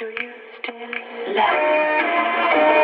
Do you still love me?